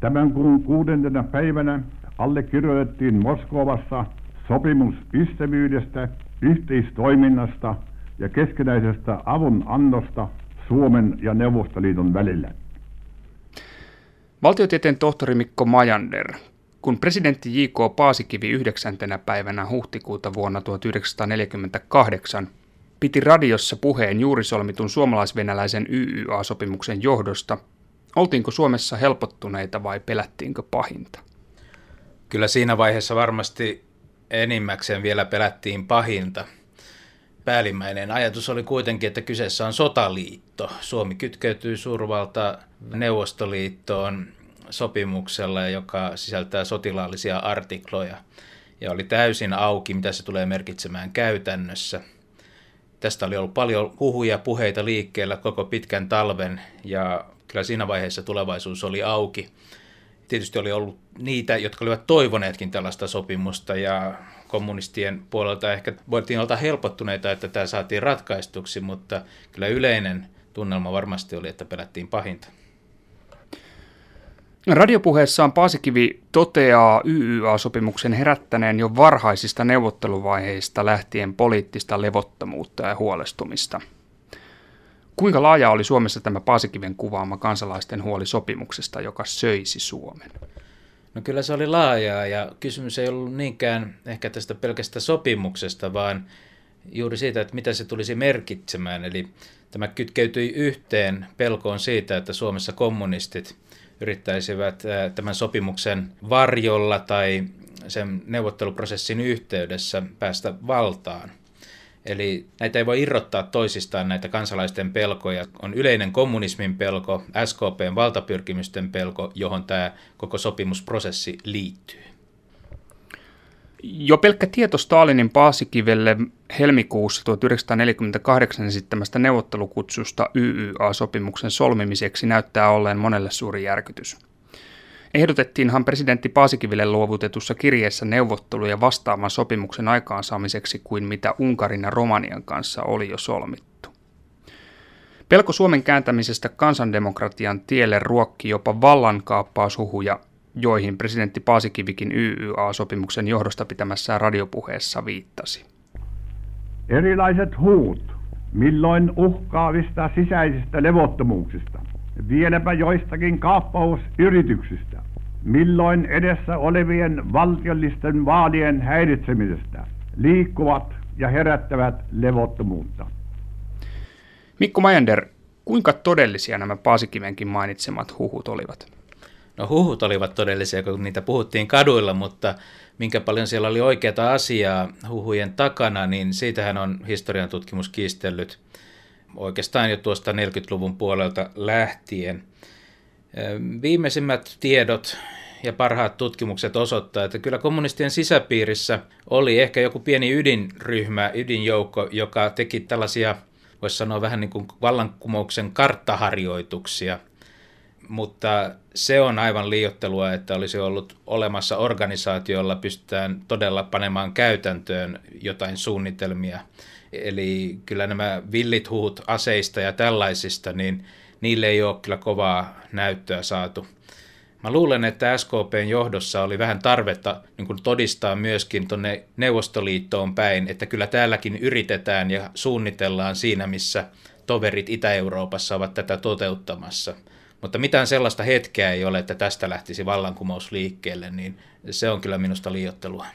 Tämän kuun kuudentena päivänä allekirjoitettiin Moskovassa sopimus ystävyydestä, yhteistoiminnasta ja keskinäisestä avun annosta Suomen ja Neuvostoliiton välillä. Valtiotieteen tohtori Mikko Majander, kun presidentti J.K. Paasikivi 9. päivänä huhtikuuta vuonna 1948 piti radiossa puheen juuri solmitun suomalais-venäläisen YYA-sopimuksen johdosta, oltiinko Suomessa helpottuneita vai pelättiinkö pahinta? Kyllä siinä vaiheessa varmasti enimmäkseen vielä pelättiin pahinta. Päällimmäinen ajatus oli kuitenkin, että kyseessä on sotaliitto. Suomi kytkeytyy suurvalta Neuvostoliittoon sopimuksella, joka sisältää sotilaallisia artikloja. Ja oli täysin auki, mitä se tulee merkitsemään käytännössä. Tästä oli ollut paljon huhuja puheita liikkeellä koko pitkän talven ja kyllä siinä vaiheessa tulevaisuus oli auki tietysti oli ollut niitä, jotka olivat toivoneetkin tällaista sopimusta ja kommunistien puolelta ehkä voitiin olla helpottuneita, että tämä saatiin ratkaistuksi, mutta kyllä yleinen tunnelma varmasti oli, että pelättiin pahinta. Radiopuheessaan Paasikivi toteaa YYA-sopimuksen herättäneen jo varhaisista neuvotteluvaiheista lähtien poliittista levottomuutta ja huolestumista – Kuinka laaja oli Suomessa tämä Paasikiven kuvaama kansalaisten huoli sopimuksesta, joka söisi Suomen? No kyllä se oli laajaa ja kysymys ei ollut niinkään ehkä tästä pelkästä sopimuksesta, vaan juuri siitä, että mitä se tulisi merkitsemään. Eli tämä kytkeytyi yhteen pelkoon siitä, että Suomessa kommunistit yrittäisivät tämän sopimuksen varjolla tai sen neuvotteluprosessin yhteydessä päästä valtaan. Eli näitä ei voi irrottaa toisistaan näitä kansalaisten pelkoja. On yleinen kommunismin pelko, SKPn valtapyrkimysten pelko, johon tämä koko sopimusprosessi liittyy. Jo pelkkä tieto Stalinin Paasikivelle helmikuussa 1948 esittämästä neuvottelukutsusta YYA-sopimuksen solmimiseksi näyttää olleen monelle suuri järkytys. Ehdotettiinhan presidentti Paasikiville luovutetussa kirjeessä neuvotteluja vastaavan sopimuksen aikaansaamiseksi kuin mitä Unkarin ja Romanian kanssa oli jo solmittu. Pelko Suomen kääntämisestä kansandemokratian tielle ruokki jopa vallankaappaushuhuja, joihin presidentti Paasikivikin YYA-sopimuksen johdosta pitämässään radiopuheessa viittasi. Erilaiset huut, milloin uhkaavista sisäisistä levottomuuksista, vieläpä joistakin kaappausyrityksistä, milloin edessä olevien valtiollisten vaalien häiritsemisestä, liikkuvat ja herättävät levottomuutta. Mikko Majander, kuinka todellisia nämä Paasikivenkin mainitsemat huhut olivat? No huhut olivat todellisia, kun niitä puhuttiin kaduilla, mutta minkä paljon siellä oli oikeata asiaa huhujen takana, niin siitähän on historian tutkimus kiistellyt oikeastaan jo tuosta 40-luvun puolelta lähtien. Viimeisimmät tiedot ja parhaat tutkimukset osoittaa, että kyllä kommunistien sisäpiirissä oli ehkä joku pieni ydinryhmä, ydinjoukko, joka teki tällaisia, voisi sanoa vähän niin kuin vallankumouksen karttaharjoituksia. Mutta se on aivan liiottelua, että olisi ollut olemassa organisaatio, jolla pystytään todella panemaan käytäntöön jotain suunnitelmia. Eli kyllä nämä villit huut aseista ja tällaisista, niin niille ei ole kyllä kovaa näyttöä saatu. Mä luulen, että SKPn johdossa oli vähän tarvetta niin kuin todistaa myöskin tuonne Neuvostoliittoon päin, että kyllä täälläkin yritetään ja suunnitellaan siinä, missä toverit Itä-Euroopassa ovat tätä toteuttamassa. Mutta mitään sellaista hetkeä ei ole, että tästä lähtisi vallankumous liikkeelle, niin se on kyllä minusta liiottelua.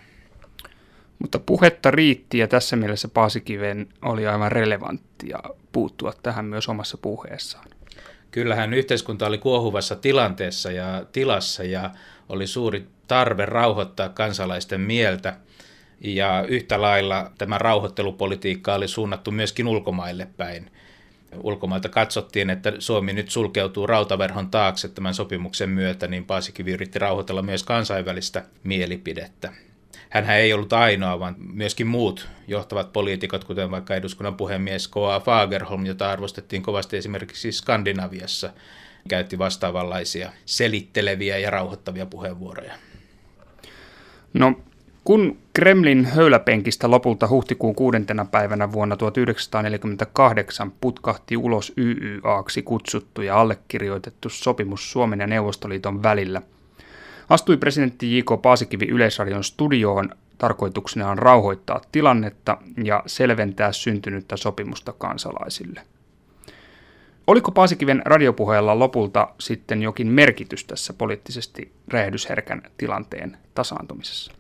Mutta puhetta riitti ja tässä mielessä Paasikiven oli aivan relevanttia puuttua tähän myös omassa puheessaan. Kyllähän yhteiskunta oli kuohuvassa tilanteessa ja tilassa ja oli suuri tarve rauhoittaa kansalaisten mieltä. Ja yhtä lailla tämä rauhoittelupolitiikka oli suunnattu myöskin ulkomaille päin. Ulkomailta katsottiin, että Suomi nyt sulkeutuu rautaverhon taakse tämän sopimuksen myötä, niin Paasikivi yritti rauhoitella myös kansainvälistä mielipidettä hän ei ollut ainoa, vaan myöskin muut johtavat poliitikot, kuten vaikka eduskunnan puhemies K.A. Fagerholm, jota arvostettiin kovasti esimerkiksi Skandinaviassa, käytti vastaavanlaisia selitteleviä ja rauhoittavia puheenvuoroja. No, kun Kremlin höyläpenkistä lopulta huhtikuun kuudentena päivänä vuonna 1948 putkahti ulos YYAksi kutsuttu ja allekirjoitettu sopimus Suomen ja Neuvostoliiton välillä – Astui presidentti J.K. Paasikivi Yleisradion studioon tarkoituksena on rauhoittaa tilannetta ja selventää syntynyttä sopimusta kansalaisille. Oliko Paasikiven radiopuheella lopulta sitten jokin merkitys tässä poliittisesti räjähdysherkän tilanteen tasaantumisessa?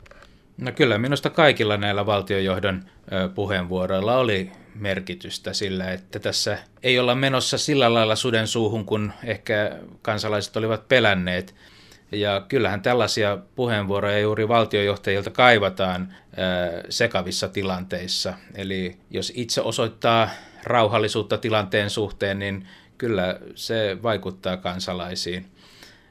No kyllä, minusta kaikilla näillä valtiojohdon puheenvuoroilla oli merkitystä sillä, että tässä ei olla menossa sillä lailla suden suuhun, kun ehkä kansalaiset olivat pelänneet. Ja kyllähän tällaisia puheenvuoroja juuri valtiojohtajilta kaivataan sekavissa tilanteissa. Eli jos itse osoittaa rauhallisuutta tilanteen suhteen, niin kyllä se vaikuttaa kansalaisiin.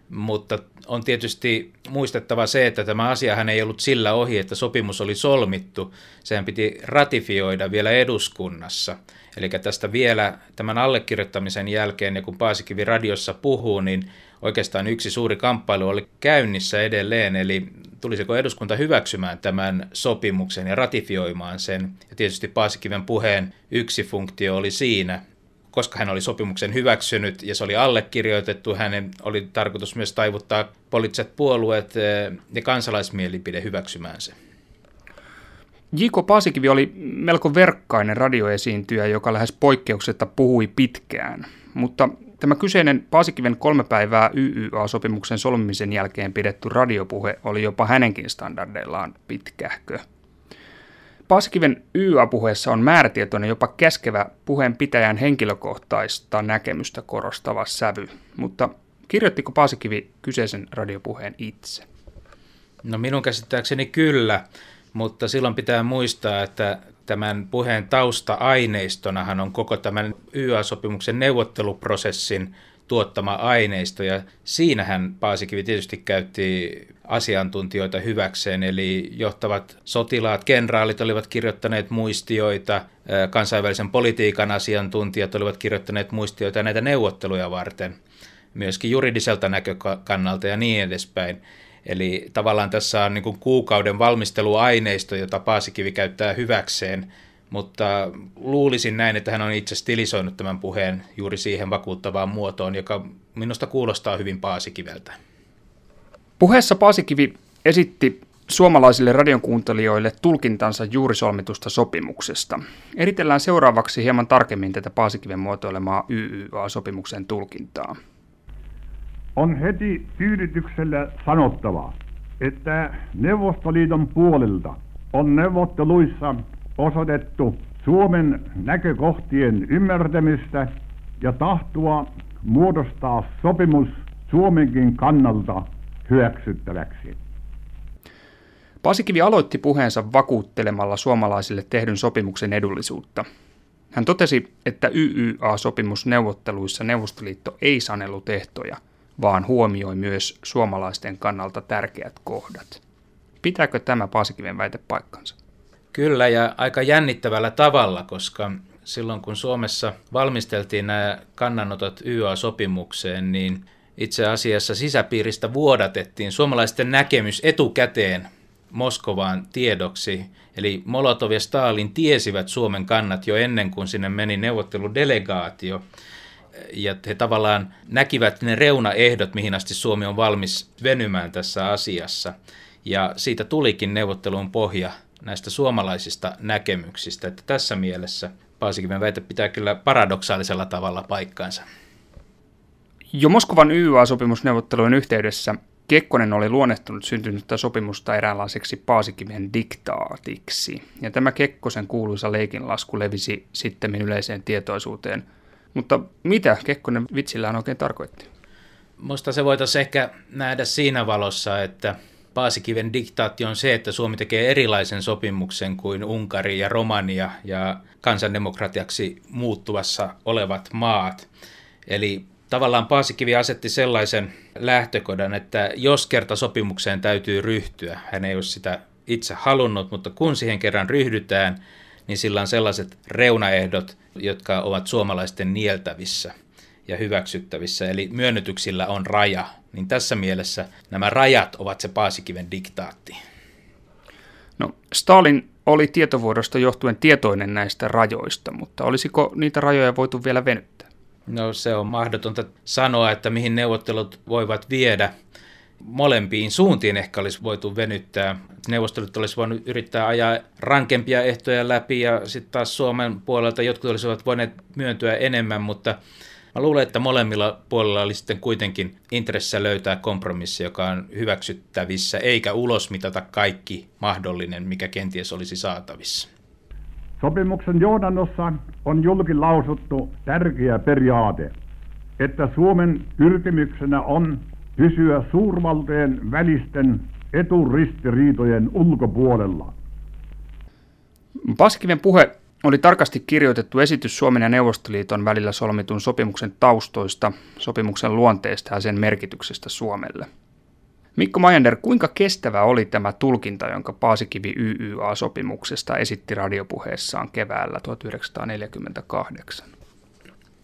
Mutta on tietysti muistettava se, että tämä asiahan ei ollut sillä ohi, että sopimus oli solmittu. Sehän piti ratifioida vielä eduskunnassa. Eli tästä vielä tämän allekirjoittamisen jälkeen, ja kun Paasikivi radiossa puhuu, niin oikeastaan yksi suuri kamppailu oli käynnissä edelleen, eli tulisiko eduskunta hyväksymään tämän sopimuksen ja ratifioimaan sen. Ja tietysti Paasikiven puheen yksi funktio oli siinä, koska hän oli sopimuksen hyväksynyt ja se oli allekirjoitettu, hänen oli tarkoitus myös taivuttaa poliittiset puolueet eh, ja kansalaismielipide hyväksymään se. J.K. Paasikivi oli melko verkkainen radioesiintyjä, joka lähes poikkeuksetta puhui pitkään, mutta tämä kyseinen Paasikiven kolme päivää YYA-sopimuksen solmimisen jälkeen pidetty radiopuhe oli jopa hänenkin standardeillaan pitkähkö. Paasikiven YA-puheessa on määrätietoinen jopa käskevä puheen pitäjän henkilökohtaista näkemystä korostava sävy, mutta kirjoittiko Paasikivi kyseisen radiopuheen itse? No minun käsittääkseni kyllä, mutta silloin pitää muistaa, että tämän puheen tausta-aineistonahan on koko tämän YA-sopimuksen neuvotteluprosessin tuottama aineisto, ja siinähän Paasikivi tietysti käytti asiantuntijoita hyväkseen, eli johtavat sotilaat, kenraalit olivat kirjoittaneet muistioita, kansainvälisen politiikan asiantuntijat olivat kirjoittaneet muistioita näitä neuvotteluja varten, myöskin juridiselta näkökannalta ja niin edespäin. Eli tavallaan tässä on niin kuin kuukauden valmisteluaineisto, jota Paasikivi käyttää hyväkseen, mutta luulisin näin, että hän on itse stilisoinut tämän puheen juuri siihen vakuuttavaan muotoon, joka minusta kuulostaa hyvin Paasikiveltä. Puheessa Paasikivi esitti suomalaisille radionkuuntelijoille tulkintansa juuri solmitusta sopimuksesta. Eritellään seuraavaksi hieman tarkemmin tätä Paasikiven muotoilemaa YYA-sopimuksen tulkintaa. On heti tyydytyksellä sanottava, että Neuvostoliiton puolelta on neuvotteluissa osoitettu Suomen näkökohtien ymmärtämistä ja tahtoa muodostaa sopimus Suomenkin kannalta hyväksyttäväksi. Paasikivi aloitti puheensa vakuuttelemalla suomalaisille tehdyn sopimuksen edullisuutta. Hän totesi, että YYA-sopimusneuvotteluissa Neuvostoliitto ei sanellut ehtoja, vaan huomioi myös suomalaisten kannalta tärkeät kohdat. Pitääkö tämä Paasikiven väite paikkansa? Kyllä ja aika jännittävällä tavalla, koska silloin kun Suomessa valmisteltiin nämä kannanotot YA-sopimukseen, niin itse asiassa sisäpiiristä vuodatettiin suomalaisten näkemys etukäteen Moskovaan tiedoksi. Eli Molotov ja Stalin tiesivät Suomen kannat jo ennen kuin sinne meni neuvotteludelegaatio. Ja he tavallaan näkivät ne reunaehdot, mihin asti Suomi on valmis venymään tässä asiassa. Ja siitä tulikin neuvottelun pohja näistä suomalaisista näkemyksistä. Että tässä mielessä Paasikiven väite pitää kyllä paradoksaalisella tavalla paikkaansa. Jo Moskovan YYA-sopimusneuvottelujen yhteydessä Kekkonen oli luonnehtunut syntynyttä sopimusta eräänlaiseksi Paasikiven diktaatiksi, ja tämä Kekkosen kuuluisa leikinlasku levisi sitten yleiseen tietoisuuteen. Mutta mitä Kekkonen vitsillään oikein tarkoitti? Musta se voitaisiin ehkä nähdä siinä valossa, että Paasikiven diktaatti on se, että Suomi tekee erilaisen sopimuksen kuin Unkari ja Romania ja kansandemokratiaksi muuttuvassa olevat maat. Eli tavallaan Paasikivi asetti sellaisen lähtökohdan, että jos kerta sopimukseen täytyy ryhtyä, hän ei ole sitä itse halunnut, mutta kun siihen kerran ryhdytään, niin sillä on sellaiset reunaehdot, jotka ovat suomalaisten nieltävissä ja hyväksyttävissä, eli myönnytyksillä on raja, niin tässä mielessä nämä rajat ovat se Paasikiven diktaatti. No, Stalin oli tietovuodosta johtuen tietoinen näistä rajoista, mutta olisiko niitä rajoja voitu vielä venyttää? No se on mahdotonta sanoa, että mihin neuvottelut voivat viedä. Molempiin suuntiin ehkä olisi voitu venyttää. Neuvostelut olisi voinut yrittää ajaa rankempia ehtoja läpi ja sitten taas Suomen puolelta jotkut olisivat voineet myöntyä enemmän, mutta Mä luulen, että molemmilla puolilla oli sitten kuitenkin intressissä löytää kompromissi, joka on hyväksyttävissä, eikä ulos mitata kaikki mahdollinen, mikä kenties olisi saatavissa. Sopimuksen johdannossa on julkilausuttu tärkeä periaate, että Suomen pyrkimyksenä on pysyä suurvaltojen välisten eturistiriitojen ulkopuolella. Paskiven puhe oli tarkasti kirjoitettu esitys Suomen ja Neuvostoliiton välillä solmitun sopimuksen taustoista, sopimuksen luonteesta ja sen merkityksestä Suomelle. Mikko Majander, kuinka kestävä oli tämä tulkinta, jonka Paasikivi YYA-sopimuksesta esitti radiopuheessaan keväällä 1948?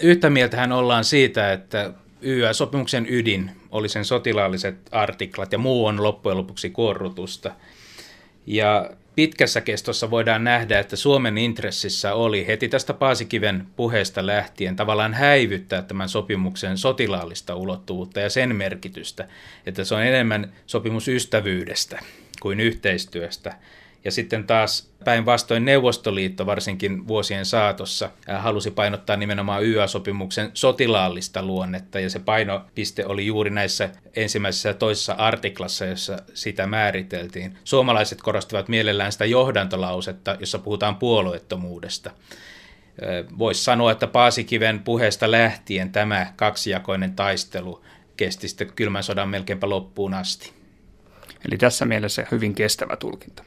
Yhtä mieltähän ollaan siitä, että YYA-sopimuksen ydin oli sen sotilaalliset artiklat ja muu on loppujen lopuksi kuorrutusta. Ja pitkässä kestossa voidaan nähdä, että Suomen intressissä oli heti tästä Paasikiven puheesta lähtien tavallaan häivyttää tämän sopimuksen sotilaallista ulottuvuutta ja sen merkitystä, että se on enemmän sopimus ystävyydestä kuin yhteistyöstä – ja sitten taas päinvastoin Neuvostoliitto varsinkin vuosien saatossa halusi painottaa nimenomaan YA-sopimuksen sotilaallista luonnetta ja se painopiste oli juuri näissä ensimmäisessä ja toisessa artiklassa, jossa sitä määriteltiin. Suomalaiset korostivat mielellään sitä johdantolausetta, jossa puhutaan puolueettomuudesta. Voisi sanoa, että Paasikiven puheesta lähtien tämä kaksijakoinen taistelu kesti sitten kylmän sodan melkeinpä loppuun asti. Eli tässä mielessä hyvin kestävä tulkinta.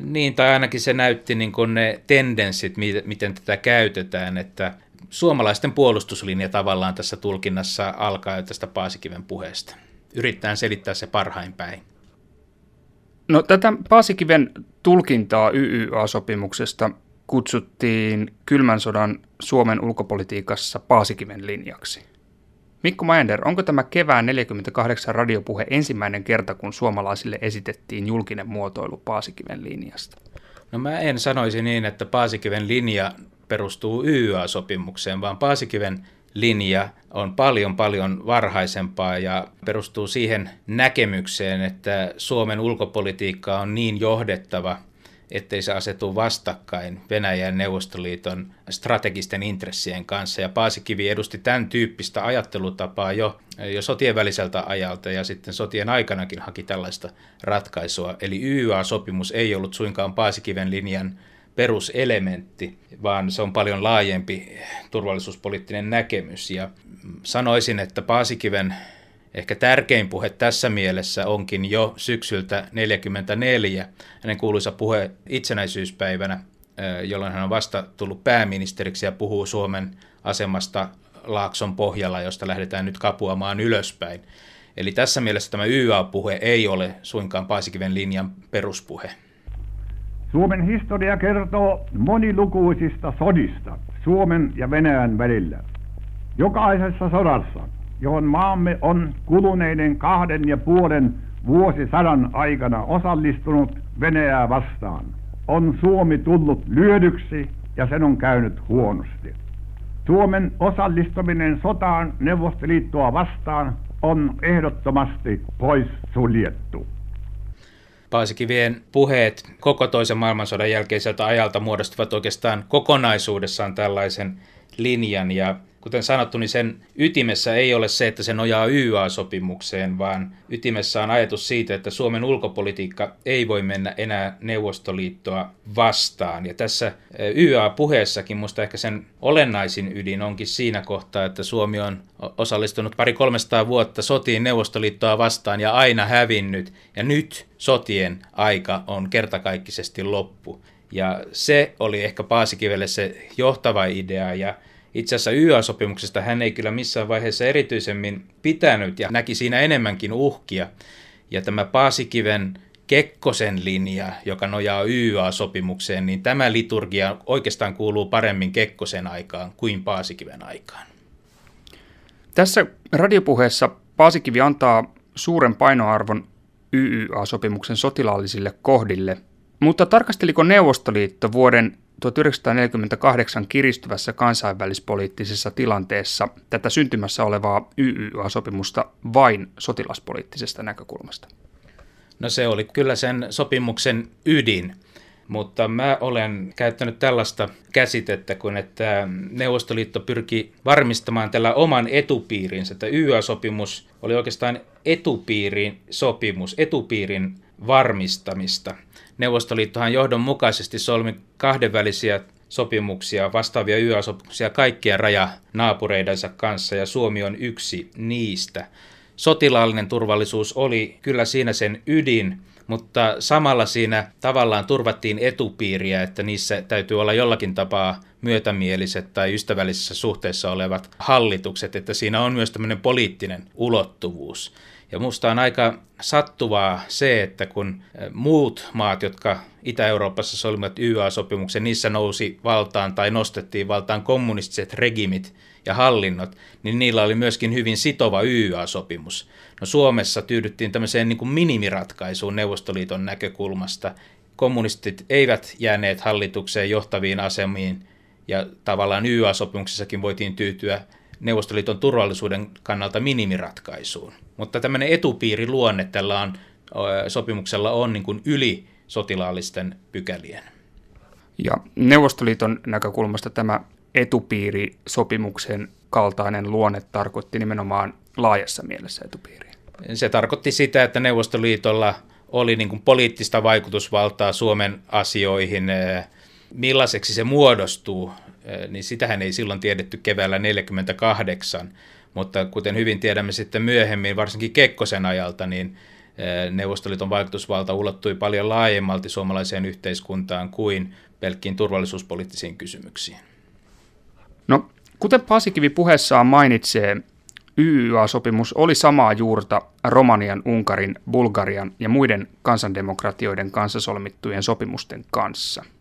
Niin, tai ainakin se näytti niin kuin ne tendenssit, miten tätä käytetään, että suomalaisten puolustuslinja tavallaan tässä tulkinnassa alkaa jo tästä Paasikiven puheesta. Yritetään selittää se parhain päin. No tätä Paasikiven tulkintaa YYA-sopimuksesta kutsuttiin kylmän sodan Suomen ulkopolitiikassa Paasikiven linjaksi. Mikko Maender, onko tämä kevään 48 radiopuhe ensimmäinen kerta, kun suomalaisille esitettiin julkinen muotoilu Paasikiven linjasta? No mä en sanoisi niin, että Paasikiven linja perustuu YYA-sopimukseen, vaan Paasikiven linja on paljon paljon varhaisempaa ja perustuu siihen näkemykseen, että Suomen ulkopolitiikka on niin johdettava, ettei se asetu vastakkain Venäjän Neuvostoliiton strategisten intressien kanssa. Ja Paasikivi edusti tämän tyyppistä ajattelutapaa jo, jo sotien väliseltä ajalta ja sitten sotien aikanakin haki tällaista ratkaisua. Eli YYA-sopimus ei ollut suinkaan Paasikiven linjan peruselementti, vaan se on paljon laajempi turvallisuuspoliittinen näkemys. Ja sanoisin, että Paasikiven Ehkä tärkein puhe tässä mielessä onkin jo syksyltä 1944, hänen kuuluisa puhe itsenäisyyspäivänä, jolloin hän on vasta tullut pääministeriksi ja puhuu Suomen asemasta Laakson pohjalla, josta lähdetään nyt kapuamaan ylöspäin. Eli tässä mielessä tämä YA-puhe ei ole suinkaan Paasikiven linjan peruspuhe. Suomen historia kertoo monilukuisista sodista Suomen ja Venäjän välillä. Jokaisessa sodassa johon maamme on kuluneiden kahden ja puolen vuosisadan aikana osallistunut Venäjää vastaan, on Suomi tullut lyödyksi ja sen on käynyt huonosti. Suomen osallistuminen sotaan Neuvostoliittoa vastaan on ehdottomasti pois suljettu. Paasikivien puheet koko toisen maailmansodan jälkeiseltä ajalta muodostuvat oikeastaan kokonaisuudessaan tällaisen linjan ja kuten sanottu, niin sen ytimessä ei ole se, että se nojaa YA-sopimukseen, vaan ytimessä on ajatus siitä, että Suomen ulkopolitiikka ei voi mennä enää Neuvostoliittoa vastaan. Ja tässä YA-puheessakin musta ehkä sen olennaisin ydin onkin siinä kohtaa, että Suomi on osallistunut pari 300 vuotta sotiin Neuvostoliittoa vastaan ja aina hävinnyt. Ja nyt sotien aika on kertakaikkisesti loppu. Ja se oli ehkä Paasikivelle se johtava idea ja itse asiassa YA-sopimuksesta hän ei kyllä missään vaiheessa erityisemmin pitänyt ja näki siinä enemmänkin uhkia. Ja tämä Paasikiven Kekkosen linja, joka nojaa YA-sopimukseen, niin tämä liturgia oikeastaan kuuluu paremmin Kekkosen aikaan kuin Paasikiven aikaan. Tässä radiopuheessa Paasikivi antaa suuren painoarvon YYA-sopimuksen sotilaallisille kohdille, mutta tarkasteliko Neuvostoliitto vuoden 1948 kiristyvässä kansainvälispoliittisessa tilanteessa tätä syntymässä olevaa YYA-sopimusta vain sotilaspoliittisesta näkökulmasta? No se oli kyllä sen sopimuksen ydin, mutta mä olen käyttänyt tällaista käsitettä kuin, että Neuvostoliitto pyrki varmistamaan tällä oman etupiirinsä. Että YYA-sopimus oli oikeastaan etupiirin sopimus, etupiirin varmistamista. Neuvostoliittohan johdonmukaisesti solmi kahdenvälisiä sopimuksia, vastaavia YA-sopimuksia kaikkien rajanaapureidensa kanssa ja Suomi on yksi niistä. Sotilaallinen turvallisuus oli kyllä siinä sen ydin, mutta samalla siinä tavallaan turvattiin etupiiriä, että niissä täytyy olla jollakin tapaa myötämieliset tai ystävällisessä suhteessa olevat hallitukset, että siinä on myös tämmöinen poliittinen ulottuvuus. Ja musta on aika sattuvaa se, että kun muut maat, jotka Itä-Euroopassa solmivat YA-sopimuksen, niissä nousi valtaan tai nostettiin valtaan kommunistiset regimit ja hallinnot, niin niillä oli myöskin hyvin sitova YA-sopimus. No Suomessa tyydyttiin tämmöiseen niin kuin minimiratkaisuun Neuvostoliiton näkökulmasta. Kommunistit eivät jääneet hallitukseen johtaviin asemiin ja tavallaan YA-sopimuksessakin voitiin tyytyä Neuvostoliiton turvallisuuden kannalta minimiratkaisuun. Mutta tämmöinen etupiiriluonne tällä on, sopimuksella on niin kuin yli sotilaallisten pykälien. Ja Neuvostoliiton näkökulmasta tämä etupiirisopimuksen kaltainen luonne tarkoitti nimenomaan laajassa mielessä etupiiriä. Se tarkoitti sitä, että Neuvostoliitolla oli niin kuin poliittista vaikutusvaltaa Suomen asioihin. Millaiseksi se muodostuu, niin sitähän ei silloin tiedetty keväällä 1948, mutta kuten hyvin tiedämme sitten myöhemmin, varsinkin Kekkosen ajalta, niin Neuvostoliiton vaikutusvalta ulottui paljon laajemmalti suomalaiseen yhteiskuntaan kuin pelkkiin turvallisuuspoliittisiin kysymyksiin. No, kuten Pasikivi puheessaan mainitsee, YYA-sopimus oli samaa juurta Romanian, Unkarin, Bulgarian ja muiden kansandemokratioiden kanssa solmittujen sopimusten kanssa –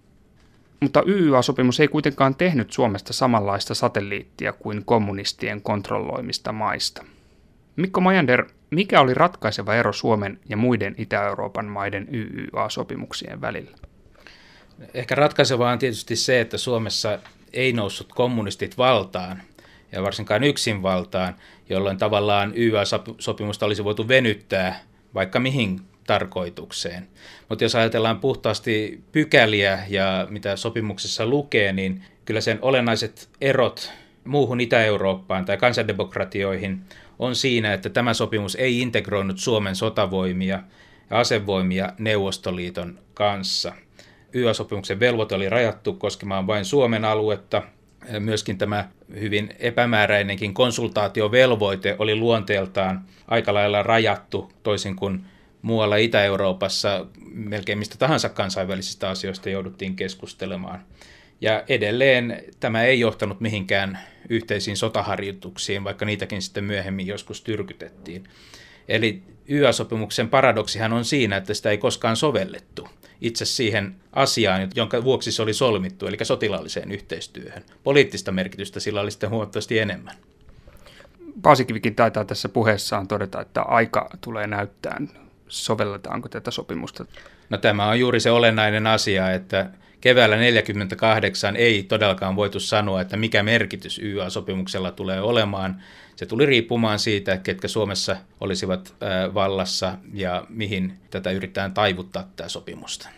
mutta YYA-sopimus ei kuitenkaan tehnyt Suomesta samanlaista satelliittia kuin kommunistien kontrolloimista maista. Mikko Majander, mikä oli ratkaiseva ero Suomen ja muiden Itä-Euroopan maiden YYA-sopimuksien välillä? Ehkä ratkaisevaa on tietysti se, että Suomessa ei noussut kommunistit valtaan, ja varsinkaan yksin valtaan, jolloin tavallaan YYA-sopimusta olisi voitu venyttää vaikka mihin tarkoitukseen. Mutta jos ajatellaan puhtaasti pykäliä ja mitä sopimuksessa lukee, niin kyllä sen olennaiset erot muuhun Itä-Eurooppaan tai kansandemokratioihin on siinä, että tämä sopimus ei integroinut Suomen sotavoimia ja asevoimia Neuvostoliiton kanssa. YA-sopimuksen velvoite oli rajattu koskemaan vain Suomen aluetta. Myöskin tämä hyvin epämääräinenkin konsultaatiovelvoite oli luonteeltaan aika lailla rajattu, toisin kuin muualla Itä-Euroopassa melkein mistä tahansa kansainvälisistä asioista jouduttiin keskustelemaan. Ja edelleen tämä ei johtanut mihinkään yhteisiin sotaharjoituksiin, vaikka niitäkin sitten myöhemmin joskus tyrkytettiin. Eli YA-sopimuksen paradoksihan on siinä, että sitä ei koskaan sovellettu itse siihen asiaan, jonka vuoksi se oli solmittu, eli sotilaalliseen yhteistyöhön. Poliittista merkitystä sillä oli sitten huomattavasti enemmän. Paasikivikin taitaa tässä puheessaan todeta, että aika tulee näyttää sovelletaanko tätä sopimusta? No tämä on juuri se olennainen asia, että keväällä 1948 ei todellakaan voitu sanoa, että mikä merkitys YA-sopimuksella tulee olemaan. Se tuli riippumaan siitä, ketkä Suomessa olisivat vallassa ja mihin tätä yritetään taivuttaa tätä sopimusta.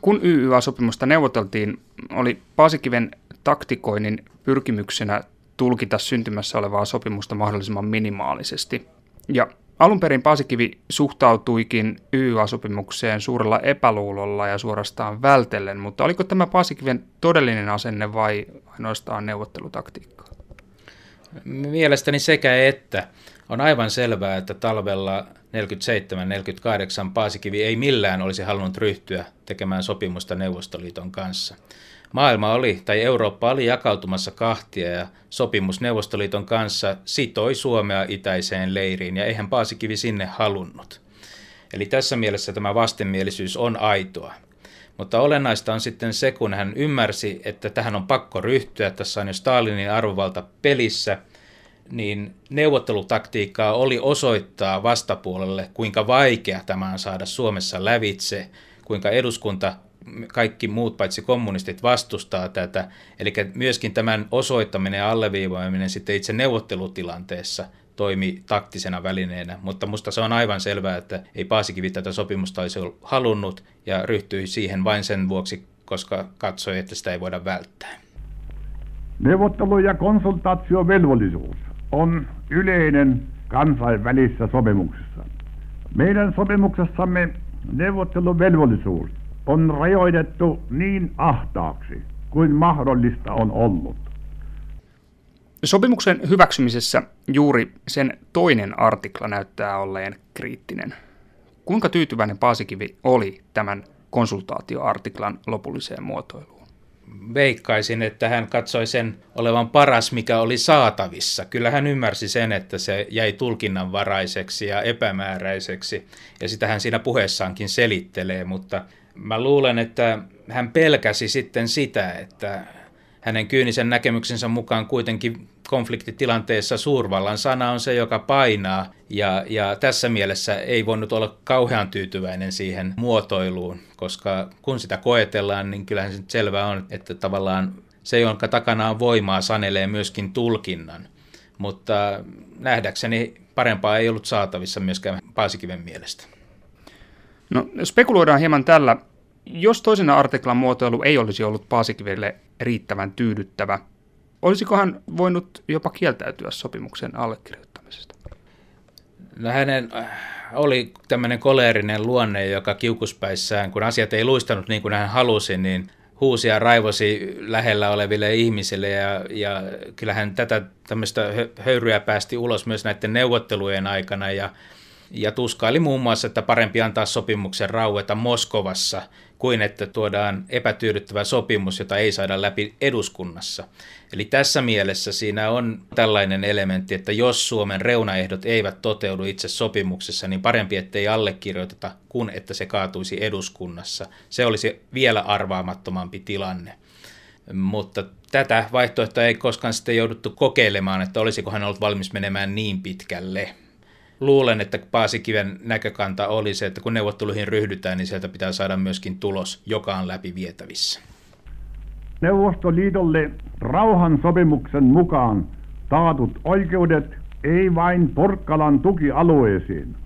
Kun YYA-sopimusta neuvoteltiin, oli Paasikiven taktikoinnin pyrkimyksenä tulkita syntymässä olevaa sopimusta mahdollisimman minimaalisesti. Ja Alun perin Paasikivi suhtautuikin YYA-sopimukseen suurella epäluulolla ja suorastaan vältellen, mutta oliko tämä Paasikiven todellinen asenne vai ainoastaan neuvottelutaktiikkaa? Mielestäni sekä että. On aivan selvää, että talvella 47-48 Paasikivi ei millään olisi halunnut ryhtyä tekemään sopimusta Neuvostoliiton kanssa. Maailma oli, tai Eurooppa oli jakautumassa kahtia ja sopimus Neuvostoliiton kanssa sitoi Suomea itäiseen leiriin ja eihän Paasikivi sinne halunnut. Eli tässä mielessä tämä vastenmielisyys on aitoa. Mutta olennaista on sitten se, kun hän ymmärsi, että tähän on pakko ryhtyä, tässä on jo Stalinin arvovalta pelissä, niin neuvottelutaktiikkaa oli osoittaa vastapuolelle, kuinka vaikea tämä on saada Suomessa lävitse, kuinka eduskunta kaikki muut paitsi kommunistit vastustaa tätä. Eli myöskin tämän osoittaminen ja alleviivaaminen sitten itse neuvottelutilanteessa toimi taktisena välineenä, mutta musta se on aivan selvää, että ei Paasikivi tätä sopimusta olisi halunnut ja ryhtyi siihen vain sen vuoksi, koska katsoi, että sitä ei voida välttää. Neuvottelu- ja konsultaatiovelvollisuus on yleinen kansainvälisessä sopimuksessa. Meidän sopimuksessamme neuvotteluvelvollisuus on rajoitettu niin ahtaaksi kuin mahdollista on ollut. Sopimuksen hyväksymisessä juuri sen toinen artikla näyttää olleen kriittinen. Kuinka tyytyväinen Paasikivi oli tämän konsultaatioartiklan lopulliseen muotoiluun? Veikkaisin, että hän katsoi sen olevan paras, mikä oli saatavissa. Kyllä hän ymmärsi sen, että se jäi tulkinnanvaraiseksi ja epämääräiseksi, ja sitä hän siinä puheessaankin selittelee, mutta mä luulen, että hän pelkäsi sitten sitä, että hänen kyynisen näkemyksensä mukaan kuitenkin konfliktitilanteessa suurvallan sana on se, joka painaa, ja, ja tässä mielessä ei voinut olla kauhean tyytyväinen siihen muotoiluun, koska kun sitä koetellaan, niin kyllähän se selvää on, että tavallaan se, jonka takana on voimaa, sanelee myöskin tulkinnan. Mutta nähdäkseni parempaa ei ollut saatavissa myöskään Paasikiven mielestä. No, spekuloidaan hieman tällä. Jos toisena artiklan muotoilu ei olisi ollut Paasikivelle riittävän tyydyttävä, olisiko hän voinut jopa kieltäytyä sopimuksen allekirjoittamisesta? No hänen äh, oli tämmöinen koleerinen luonne, joka kiukuspäissään, kun asiat ei luistanut niin kuin hän halusi, niin huusi ja raivosi lähellä oleville ihmisille ja, ja kyllähän tätä tämmöistä höyryä päästi ulos myös näiden neuvottelujen aikana ja ja tuskaili muun muassa, että parempi antaa sopimuksen raueta Moskovassa kuin että tuodaan epätyydyttävä sopimus, jota ei saada läpi eduskunnassa. Eli tässä mielessä siinä on tällainen elementti, että jos Suomen reunaehdot eivät toteudu itse sopimuksessa, niin parempi, ettei allekirjoiteta kuin että se kaatuisi eduskunnassa. Se olisi vielä arvaamattomampi tilanne. Mutta tätä vaihtoehtoa ei koskaan sitten jouduttu kokeilemaan, että olisiko hän ollut valmis menemään niin pitkälle luulen, että Paasikiven näkökanta oli se, että kun neuvotteluihin ryhdytään, niin sieltä pitää saada myöskin tulos, joka on läpi vietävissä. Neuvostoliitolle rauhan sopimuksen mukaan taatut oikeudet ei vain Porkkalan tukialueisiin,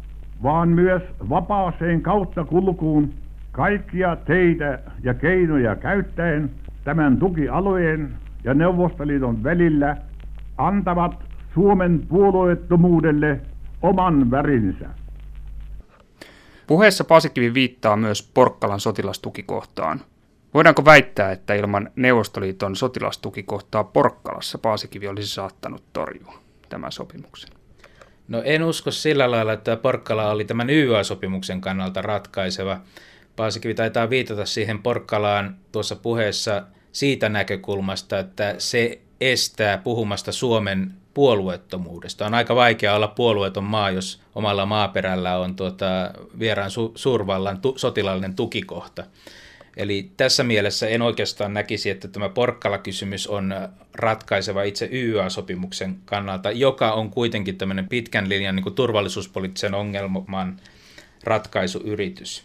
vaan myös vapaaseen kautta kulkuun kaikkia teitä ja keinoja käyttäen tämän tukialueen ja Neuvostoliiton välillä antavat Suomen puolueettomuudelle oman värinsä. Puheessa Paasikivi viittaa myös Porkkalan sotilastukikohtaan. Voidaanko väittää, että ilman Neuvostoliiton sotilastukikohtaa Porkkalassa Paasikivi olisi saattanut torjua tämän sopimuksen? No en usko sillä lailla, että Porkkala oli tämän YA-sopimuksen kannalta ratkaiseva. Paasikivi taitaa viitata siihen Porkkalaan tuossa puheessa siitä näkökulmasta, että se estää puhumasta Suomen puolueettomuudesta. On aika vaikea olla puolueeton maa, jos omalla maaperällä on tuota, vieraan su- suurvallan tu- sotilaallinen tukikohta. Eli tässä mielessä en oikeastaan näkisi, että tämä Porkkala-kysymys on ratkaiseva itse YA-sopimuksen kannalta, joka on kuitenkin tämmöinen pitkän linjan niin turvallisuuspoliittisen ongelman ratkaisuyritys.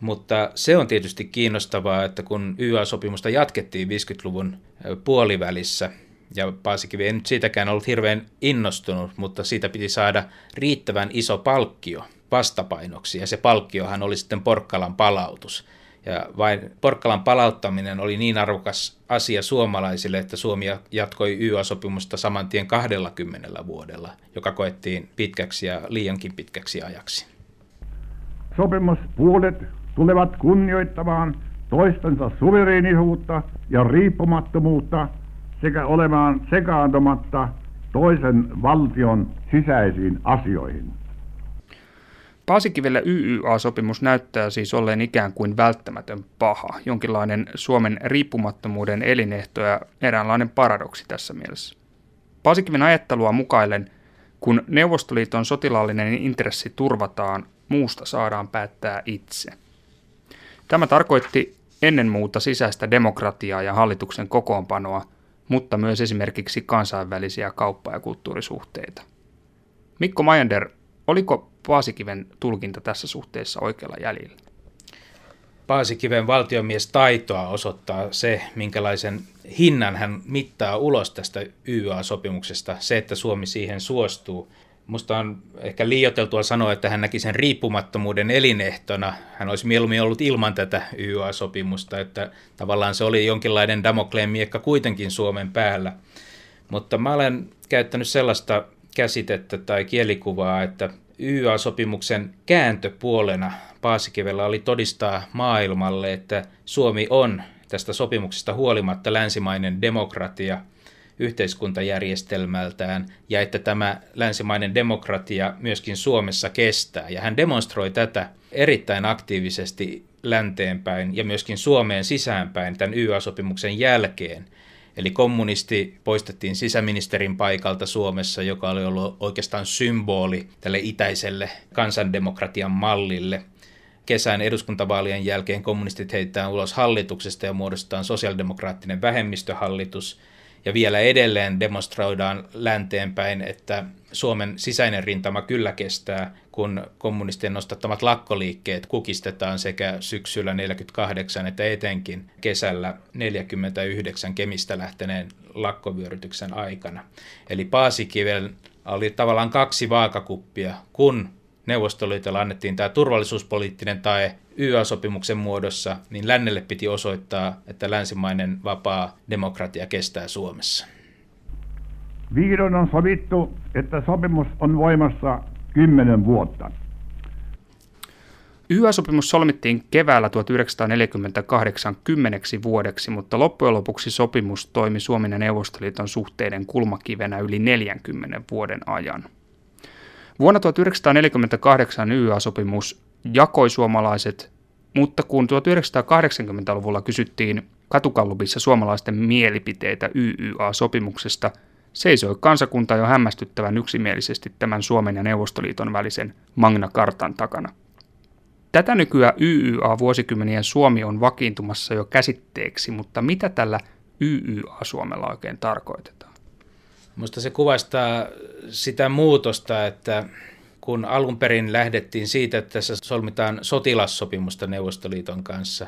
Mutta se on tietysti kiinnostavaa, että kun YA-sopimusta jatkettiin 50-luvun puolivälissä, ja Paasikivi ei nyt siitäkään ollut hirveän innostunut, mutta siitä piti saada riittävän iso palkkio vastapainoksi, ja se palkkiohan oli sitten Porkkalan palautus. Ja vain Porkkalan palauttaminen oli niin arvokas asia suomalaisille, että Suomi jatkoi YA-sopimusta saman tien 20 vuodella, joka koettiin pitkäksi ja liiankin pitkäksi ajaksi. Sopimuspuolet tulevat kunnioittamaan toistensa suvereenisuutta ja riippumattomuutta sekä olemaan sekaantumatta toisen valtion sisäisiin asioihin. Paasikivelle YYA-sopimus näyttää siis olleen ikään kuin välttämätön paha, jonkinlainen Suomen riippumattomuuden elinehto ja eräänlainen paradoksi tässä mielessä. Paasikiven ajattelua mukaillen, kun Neuvostoliiton sotilaallinen intressi turvataan, muusta saadaan päättää itse. Tämä tarkoitti ennen muuta sisäistä demokratiaa ja hallituksen kokoonpanoa – mutta myös esimerkiksi kansainvälisiä kauppa- ja kulttuurisuhteita. Mikko Majander, oliko Paasikiven tulkinta tässä suhteessa oikealla jäljellä? Paasikiven valtiomiestaitoa osoittaa se, minkälaisen hinnan hän mittaa ulos tästä YA-sopimuksesta, se, että Suomi siihen suostuu. Musta on ehkä liioteltua sanoa, että hän näki sen riippumattomuuden elinehtona. Hän olisi mieluummin ollut ilman tätä YA-sopimusta, että tavallaan se oli jonkinlainen Damokleen miekka kuitenkin Suomen päällä. Mutta mä olen käyttänyt sellaista käsitettä tai kielikuvaa, että YA-sopimuksen kääntöpuolena Paasikivellä oli todistaa maailmalle, että Suomi on tästä sopimuksesta huolimatta länsimainen demokratia yhteiskuntajärjestelmältään ja että tämä länsimainen demokratia myöskin Suomessa kestää. Ja hän demonstroi tätä erittäin aktiivisesti länteenpäin ja myöskin Suomeen sisäänpäin tämän YA-sopimuksen jälkeen – Eli kommunisti poistettiin sisäministerin paikalta Suomessa, joka oli ollut oikeastaan symboli tälle itäiselle kansandemokratian mallille. Kesän eduskuntavaalien jälkeen kommunistit heitetään ulos hallituksesta ja muodostetaan sosiaalidemokraattinen vähemmistöhallitus – ja vielä edelleen demonstroidaan länteenpäin, että Suomen sisäinen rintama kyllä kestää, kun kommunistien nostattamat lakkoliikkeet kukistetaan sekä syksyllä 48 että etenkin kesällä 49 Kemistä lähteneen lakkovyörytyksen aikana. Eli Paasikiven oli tavallaan kaksi vaakakuppia, kun Neuvostoliitolla annettiin tämä turvallisuuspoliittinen tae YA-sopimuksen muodossa, niin lännelle piti osoittaa, että länsimainen vapaa demokratia kestää Suomessa. Vihdoin on sovittu, että sopimus on voimassa kymmenen vuotta. YA-sopimus solmittiin keväällä 1948 kymmeneksi vuodeksi, mutta loppujen lopuksi sopimus toimi Suomen ja Neuvostoliiton suhteiden kulmakivenä yli 40 vuoden ajan. Vuonna 1948 YA-sopimus jakoi suomalaiset, mutta kun 1980-luvulla kysyttiin katukallupissa suomalaisten mielipiteitä YYA-sopimuksesta, seisoi kansakunta jo hämmästyttävän yksimielisesti tämän Suomen ja Neuvostoliiton välisen Magna Kartan takana. Tätä nykyään YYA-vuosikymmenien Suomi on vakiintumassa jo käsitteeksi, mutta mitä tällä YYA-Suomella oikein tarkoitetaan? Minusta se kuvastaa sitä muutosta, että kun alun perin lähdettiin siitä, että tässä solmitaan sotilassopimusta Neuvostoliiton kanssa,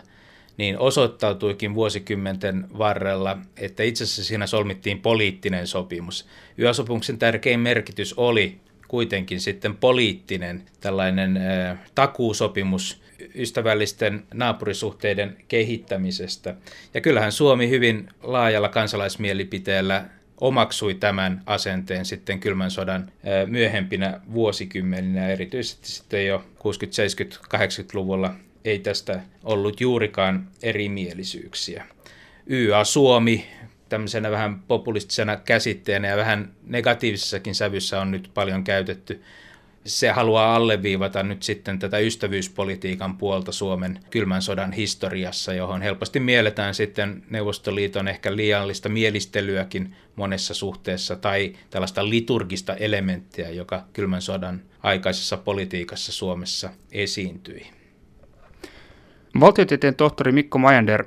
niin osoittautuikin vuosikymmenten varrella, että itse asiassa siinä solmittiin poliittinen sopimus. Yösopimuksen tärkein merkitys oli kuitenkin sitten poliittinen tällainen äh, takuusopimus ystävällisten naapurisuhteiden kehittämisestä. Ja kyllähän Suomi hyvin laajalla kansalaismielipiteellä omaksui tämän asenteen sitten kylmän sodan myöhempinä vuosikymmeninä, erityisesti sitten jo 60-, 70-, 80-luvulla ei tästä ollut juurikaan erimielisyyksiä. YA Suomi tämmöisenä vähän populistisena käsitteenä ja vähän negatiivisessakin sävyssä on nyt paljon käytetty se haluaa alleviivata nyt sitten tätä ystävyyspolitiikan puolta Suomen kylmän sodan historiassa, johon helposti mielletään sitten Neuvostoliiton ehkä liiallista mielistelyäkin monessa suhteessa tai tällaista liturgista elementtiä, joka kylmän sodan aikaisessa politiikassa Suomessa esiintyi. Valtiotieteen tohtori Mikko Majander,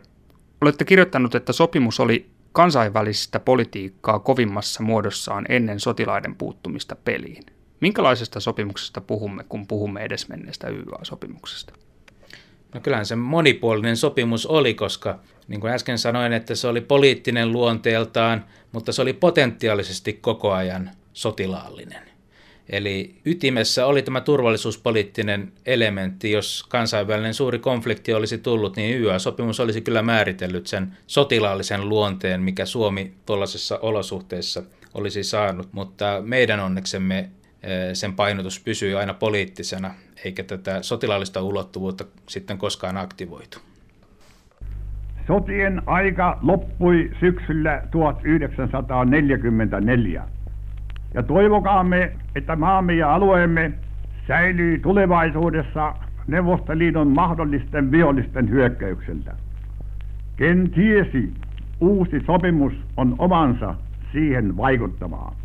olette kirjoittanut, että sopimus oli kansainvälistä politiikkaa kovimmassa muodossaan ennen sotilaiden puuttumista peliin. Minkälaisesta sopimuksesta puhumme, kun puhumme edesmenneestä YA-sopimuksesta? No kyllähän se monipuolinen sopimus oli, koska niin kuin äsken sanoin, että se oli poliittinen luonteeltaan, mutta se oli potentiaalisesti koko ajan sotilaallinen. Eli ytimessä oli tämä turvallisuuspoliittinen elementti. Jos kansainvälinen suuri konflikti olisi tullut, niin YA-sopimus olisi kyllä määritellyt sen sotilaallisen luonteen, mikä Suomi tuollaisessa olosuhteessa olisi saanut. Mutta meidän onneksemme sen painotus pysyy aina poliittisena, eikä tätä sotilaallista ulottuvuutta sitten koskaan aktivoitu. Sotien aika loppui syksyllä 1944. Ja toivokaamme, että maamme ja alueemme säilyy tulevaisuudessa Neuvostoliiton mahdollisten vihollisten hyökkäykseltä. Ken tiesi, uusi sopimus on omansa siihen vaikuttamaan.